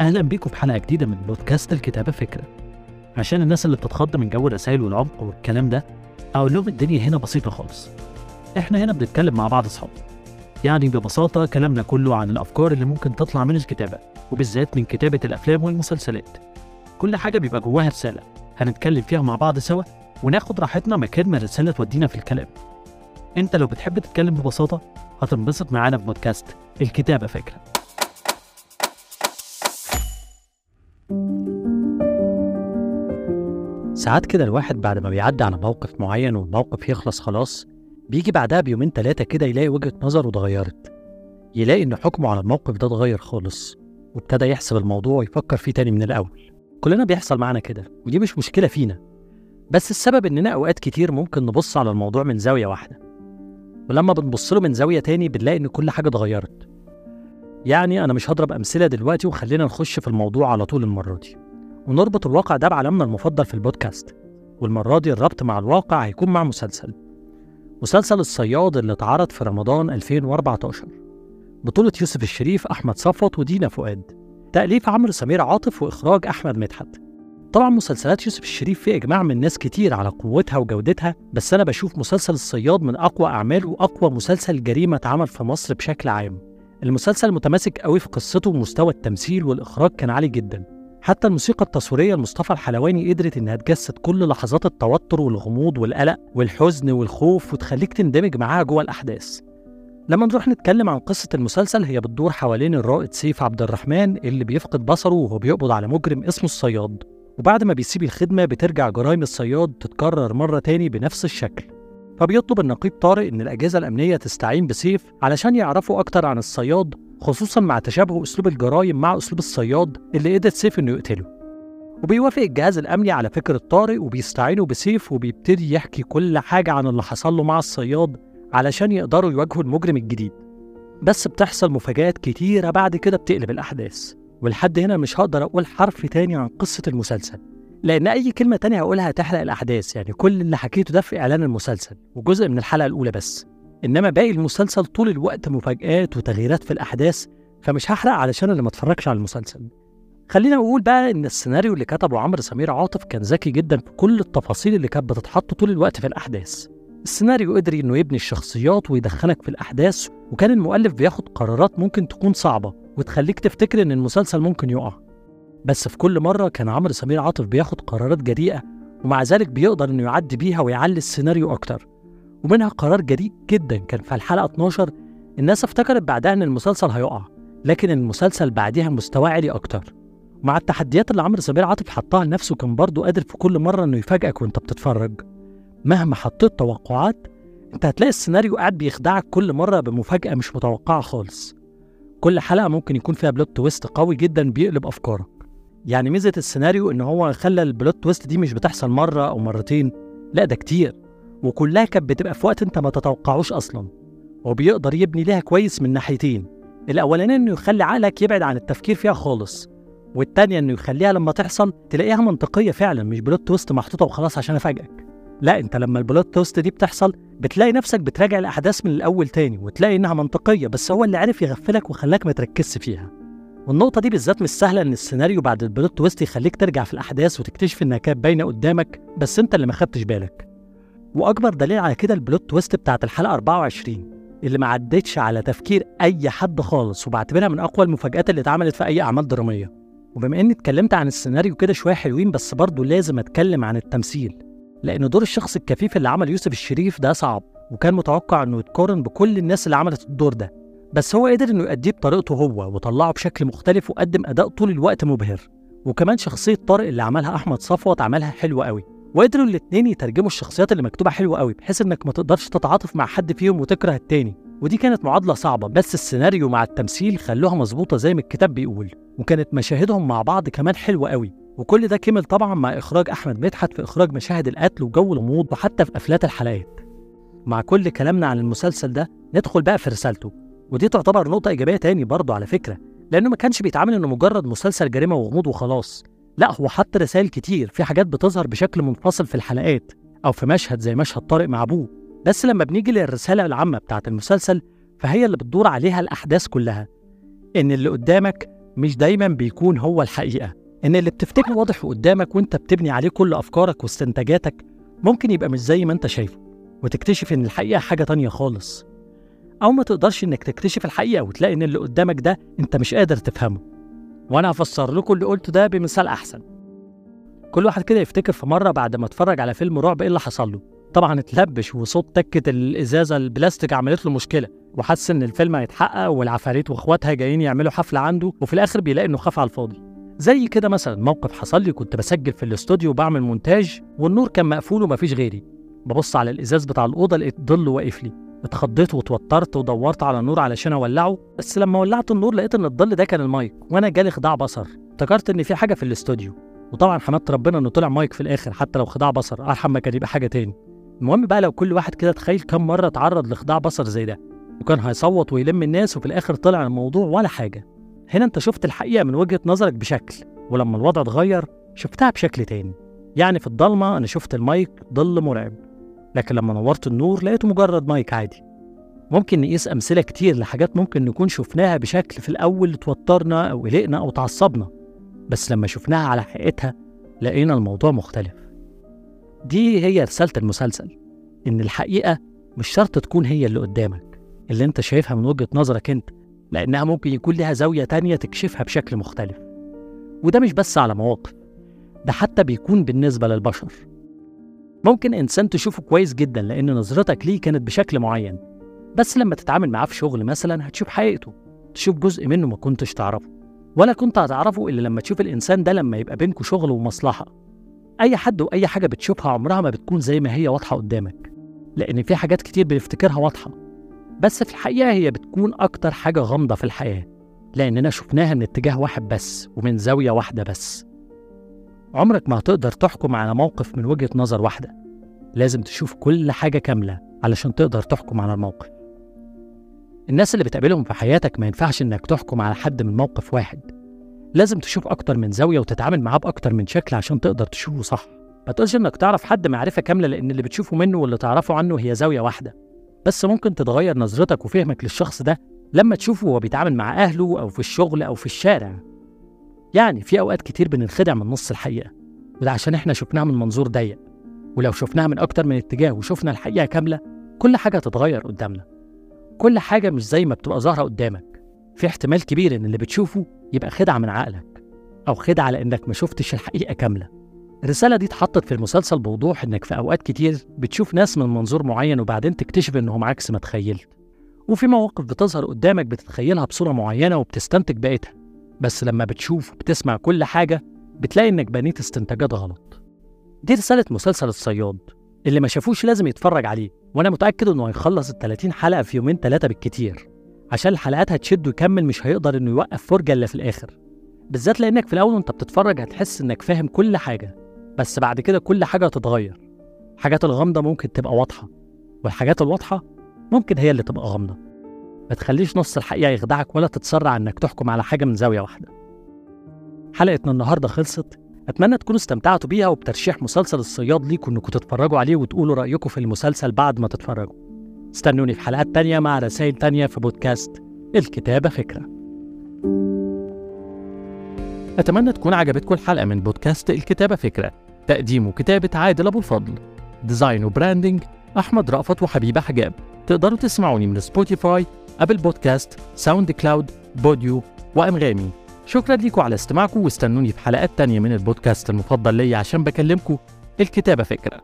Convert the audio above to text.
أهلا بيكم في حلقة جديدة من بودكاست الكتابة فكرة. عشان الناس اللي بتتخض من جو الرسائل والعمق والكلام ده أقول لهم الدنيا هنا بسيطة خالص. إحنا هنا بنتكلم مع بعض أصحاب. يعني ببساطة كلامنا كله عن الأفكار اللي ممكن تطلع من الكتابة وبالذات من كتابة الأفلام والمسلسلات. كل حاجة بيبقى جواها رسالة. هنتكلم فيها مع بعض سوا وناخد راحتنا مكان ما الرسالة تودينا في الكلام. إنت لو بتحب تتكلم ببساطة هتنبسط معانا في بودكاست الكتابة فكرة. ساعات كده الواحد بعد ما بيعدي على موقف معين والموقف يخلص خلاص بيجي بعدها بيومين تلاتة كده يلاقي وجهة نظره اتغيرت. يلاقي إن حكمه على الموقف ده اتغير خالص وابتدى يحسب الموضوع ويفكر فيه تاني من الأول. كلنا بيحصل معانا كده ودي مش مشكلة فينا بس السبب إننا أوقات كتير ممكن نبص على الموضوع من زاوية واحدة. ولما بنبص له من زاوية تاني بنلاقي إن كل حاجة اتغيرت. يعني أنا مش هضرب أمثلة دلوقتي وخلينا نخش في الموضوع على طول المرة دي. ونربط الواقع ده بعالمنا المفضل في البودكاست. والمرة دي الربط مع الواقع هيكون مع مسلسل. مسلسل الصياد اللي اتعرض في رمضان 2014 بطولة يوسف الشريف أحمد صفوت ودينا فؤاد. تأليف عمرو سمير عاطف وإخراج أحمد مدحت. طبعا مسلسلات يوسف الشريف في إجماع من ناس كتير على قوتها وجودتها بس أنا بشوف مسلسل الصياد من أقوى أعماله وأقوى مسلسل جريمة اتعمل في مصر بشكل عام. المسلسل متماسك قوي في قصته ومستوى التمثيل والإخراج كان عالي جدا. حتى الموسيقى التصويرية لمصطفى الحلواني قدرت إنها تجسد كل لحظات التوتر والغموض والقلق والحزن والخوف وتخليك تندمج معاها جوه الأحداث. لما نروح نتكلم عن قصة المسلسل هي بتدور حوالين الرائد سيف عبد الرحمن اللي بيفقد بصره وهو بيقبض على مجرم اسمه الصياد. وبعد ما بيسيب الخدمة بترجع جرائم الصياد تتكرر مرة تاني بنفس الشكل. فبيطلب النقيب طارق إن الأجهزة الأمنية تستعين بسيف علشان يعرفوا أكتر عن الصياد خصوصا مع تشابه أسلوب الجرايم مع أسلوب الصياد اللي قدر سيف إنه يقتله. وبيوافق الجهاز الأمني على فكرة طارق وبيستعينوا بسيف وبيبتدي يحكي كل حاجة عن اللي حصل له مع الصياد علشان يقدروا يواجهوا المجرم الجديد. بس بتحصل مفاجآت كتيرة بعد كده بتقلب الأحداث. ولحد هنا مش هقدر أقول حرف تاني عن قصة المسلسل. لأن أي كلمة تانية هقولها هتحرق الأحداث يعني كل اللي حكيته ده في إعلان المسلسل وجزء من الحلقة الأولى بس. إنما باقي المسلسل طول الوقت مفاجآت وتغييرات في الأحداث فمش هحرق علشان اللي ما اتفرجش على المسلسل. خلينا نقول بقى إن السيناريو اللي كتبه عمرو سمير عاطف كان ذكي جدا في كل التفاصيل اللي كانت بتتحط طول الوقت في الأحداث. السيناريو قدر إنه يبني الشخصيات ويدخلك في الأحداث وكان المؤلف بياخد قرارات ممكن تكون صعبة وتخليك تفتكر إن المسلسل ممكن يقع. بس في كل مرة كان عمرو سمير عاطف بياخد قرارات جريئة ومع ذلك بيقدر إنه يعدي بيها ويعلي السيناريو أكتر. ومنها قرار جريء جدا كان في الحلقة 12 الناس افتكرت بعدها إن المسلسل هيقع لكن المسلسل بعدها مستواه عالي أكتر. مع التحديات اللي عمرو سمير عاطف حطها لنفسه كان برضه قادر في كل مرة إنه يفاجئك وأنت بتتفرج. مهما حطيت توقعات أنت هتلاقي السيناريو قاعد بيخدعك كل مرة بمفاجأة مش متوقعة خالص. كل حلقة ممكن يكون فيها plot twist قوي جدا بيقلب أفكارك. يعني ميزة السيناريو إن هو خلى ال plot twist دي مش بتحصل مرة أو مرتين لا ده كتير. وكلها كانت بتبقى في وقت انت ما تتوقعوش أصلا وبيقدر يبني ليها كويس من ناحيتين الأولانية إنه يخلي عقلك يبعد عن التفكير فيها خالص والتانية إنه يخليها لما تحصل تلاقيها منطقية فعلا مش plot twist محطوطة وخلاص عشان أفاجئك لا أنت لما ال plot twist دي بتحصل بتلاقي نفسك بتراجع الأحداث من الأول تاني وتلاقي إنها منطقية بس هو اللي عرف يغفلك وخلاك ما تركزش فيها والنقطة دي بالذات مش سهلة إن السيناريو بعد ال plot twist يخليك ترجع في الأحداث وتكتشف إنها كانت باينة قدامك بس أنت اللي ما خدتش بالك. وأكبر دليل على كده ال plot twist بتاعت الحلقة 24 اللي ما عدتش على تفكير أي حد خالص وبعتبرها من أقوى المفاجآت اللي اتعملت في أي أعمال درامية. وبما إني اتكلمت عن السيناريو كده شوية حلوين بس برضه لازم أتكلم عن التمثيل. لأن دور الشخص الكفيف اللي عمل يوسف الشريف ده صعب وكان متوقع إنه يتقارن بكل الناس اللي عملت الدور ده. بس هو قدر إنه يأديه بطريقته هو وطلعه بشكل مختلف وقدم أداء طول الوقت مبهر. وكمان شخصية طارق اللي عملها أحمد صفوت عملها حلو قوي. وقدروا الاتنين يترجموا الشخصيات اللي مكتوبة حلوة قوي بحيث إنك ما تقدرش تتعاطف مع حد فيهم وتكره التاني. ودي كانت معادلة صعبة بس السيناريو مع التمثيل خلوها مظبوطة زي ما الكتاب بيقول. وكانت مشاهدهم مع بعض كمان حلوة قوي. وكل ده كمل طبعا مع إخراج أحمد مدحت في إخراج مشاهد القتل وجو الغموض وحتى في قفلات الحلقات. مع كل كلامنا عن المسلسل ده ندخل بقى في رسالته. ودي تعتبر نقطة إيجابية تاني برضه على فكرة لأنه ما كانش بيتعامل إنه مجرد مسلسل جريمة وغموض وخلاص. لا هو حط رسائل كتير في حاجات بتظهر بشكل منفصل في الحلقات أو في مشهد زي مشهد طارق مع أبوه. بس لما بنيجي للرسالة العامة بتاعة المسلسل فهي اللي بتدور عليها الأحداث كلها. إن اللي قدامك مش دايما بيكون هو الحقيقة. إن اللي بتفتكره واضح قدامك وأنت بتبني عليه كل أفكارك واستنتاجاتك ممكن يبقى مش زي ما أنت شايفه. وتكتشف إن الحقيقة حاجة تانية خالص. أو ما تقدرش إنك تكتشف الحقيقة وتلاقي إن اللي قدامك ده أنت مش قادر تفهمه. وأنا هفسر لكم اللي قلته ده بمثال أحسن. كل واحد كده يفتكر في مرة بعد ما اتفرج على فيلم رعب إيه اللي حصل له. طبعا اتلبش وصوت تكة الإزازة البلاستيك عملت له مشكلة وحس إن الفيلم هيتحقق والعفاريت وإخواتها جايين يعملوا حفلة عنده وفي الآخر بيلاقي إنه خاف على الفاضي. زي كده مثلا موقف حصل لي كنت بسجل في الاستوديو وبعمل مونتاج والنور كان مقفول ومفيش غيري. ببص على الإزاز بتاع الأوضة لقيت ظل واقف لي. اتخضيت واتوترت ودورت على النور علشان أولعه بس لما ولعت النور لقيت إن الظل ده كان المايك وأنا جالي خداع بصر. افتكرت إن في حاجة في الاستوديو. وطبعا حمدت ربنا إنه طلع مايك في الآخر حتى لو خداع بصر أرحم ما كان يبقى حاجة تاني. المهم بقى لو كل واحد كده تخيل كم مرة اتعرض لخداع بصر زي ده. وكان هيصوت ويلم الناس وفي الآخر طلع الموضوع ولا حاجة. هنا أنت شفت الحقيقة من وجهة نظرك بشكل ولما الوضع اتغير شفتها بشكل تاني. يعني في الضلمة أنا شفت المايك ظل مرعب. لكن لما نورت النور لقيته مجرد مايك عادي. ممكن نقيس أمثلة كتير لحاجات ممكن نكون شفناها بشكل في الأول توترنا أو قلقنا أو تعصبنا بس لما شفناها على حقيقتها لقينا الموضوع مختلف. دي هي رسالة المسلسل إن الحقيقة مش شرط تكون هي اللي قدامك اللي أنت شايفها من وجهة نظرك أنت لأنها ممكن يكون لها زاوية تانية تكشفها بشكل مختلف. وده مش بس على مواقف ده حتى بيكون بالنسبة للبشر. ممكن إنسان تشوفه كويس جدا لأن نظرتك ليه كانت بشكل معين. بس لما تتعامل معاه في شغل مثلا هتشوف حقيقته تشوف جزء منه ما كنتش تعرفه. ولا كنت هتعرفه إلا لما تشوف الإنسان ده لما يبقى بينكوا شغل ومصلحة. أي حد وأي حاجة بتشوفها عمرها ما بتكون زي ما هي واضحة قدامك لأن في حاجات كتير بنفتكرها واضحة. بس في الحقيقة هي بتكون أكتر حاجة غامضة في الحياة لأننا شفناها من اتجاه واحد بس ومن زاوية واحدة بس. عمرك ما هتقدر تحكم على موقف من وجهة نظر واحدة. لازم تشوف كل حاجة كاملة علشان تقدر تحكم على الموقف. الناس اللي بتقابلهم في حياتك ما ينفعش إنك تحكم على حد من موقف واحد. لازم تشوف أكتر من زاوية وتتعامل معاه بأكتر من شكل عشان تقدر تشوفه صح. ما تقولش إنك تعرف حد معرفة كاملة لأن اللي بتشوفه منه واللي تعرفه عنه هي زاوية واحدة. بس ممكن تتغير نظرتك وفهمك للشخص ده لما تشوفه وهو بيتعامل مع أهله أو في الشغل أو في الشارع. يعني في أوقات كتير بننخدع من نص الحقيقة وده عشان إحنا شفناها من منظور ضيق. ولو شفناها من أكتر من اتجاه وشفنا الحقيقة كاملة كل حاجة هتتغير قدامنا. كل حاجة مش زي ما بتبقى ظاهرة قدامك. في احتمال كبير إن اللي بتشوفه يبقى خدعة من عقلك أو خدعة لأنك ما شفتش الحقيقة كاملة. الرسالة دي اتحطت في المسلسل بوضوح إنك في أوقات كتير بتشوف ناس من منظور معين وبعدين تكتشف إنهم عكس ما تخيلت. وفي مواقف بتظهر قدامك بتتخيلها بصورة معينة وبتستنتج بقيتها. بس لما بتشوف وبتسمع كل حاجة بتلاقي إنك بنيت استنتاجات غلط. دي رسالة مسلسل الصياد اللي ما شافوش لازم يتفرج عليه وأنا متأكد إنه هيخلص ال 30 حلقة في يومين ثلاثة بالكتير عشان الحلقات هتشد ويكمل مش هيقدر إنه يوقف فرجة إلا في الآخر. بالذات لأنك في الأول وأنت بتتفرج هتحس إنك فاهم كل حاجة بس بعد كده كل حاجة هتتغير. الحاجات الغامضة ممكن تبقى واضحة والحاجات الواضحة ممكن هي اللي تبقى غامضة. ما تخليش نص الحقيقة يخدعك ولا تتسرع إنك تحكم على حاجة من زاوية واحدة. حلقتنا النهارده خلصت. أتمنى تكونوا استمتعتوا بيها وبترشيح مسلسل الصياد ليكم انكم تتفرجوا عليه وتقولوا رايكم في المسلسل بعد ما تتفرجوا. استنوني في حلقات تانية مع رسائل تانية في بودكاست الكتابة فكرة. أتمنى تكون عجبتكم الحلقة من بودكاست الكتابة فكرة. تقديم وكتابة عادل أبو الفضل. design و branding أحمد رأفت وحبيبة حجاب. تقدروا تسمعوني من سبوتيفاي Apple Podcasts SoundCloud بوديو وأنغامي. شكرا ليكم على استماعكم واستنوني في حلقات تانية من البودكاست المفضل ليا عشان بكلمكم. الكتابة فكرة.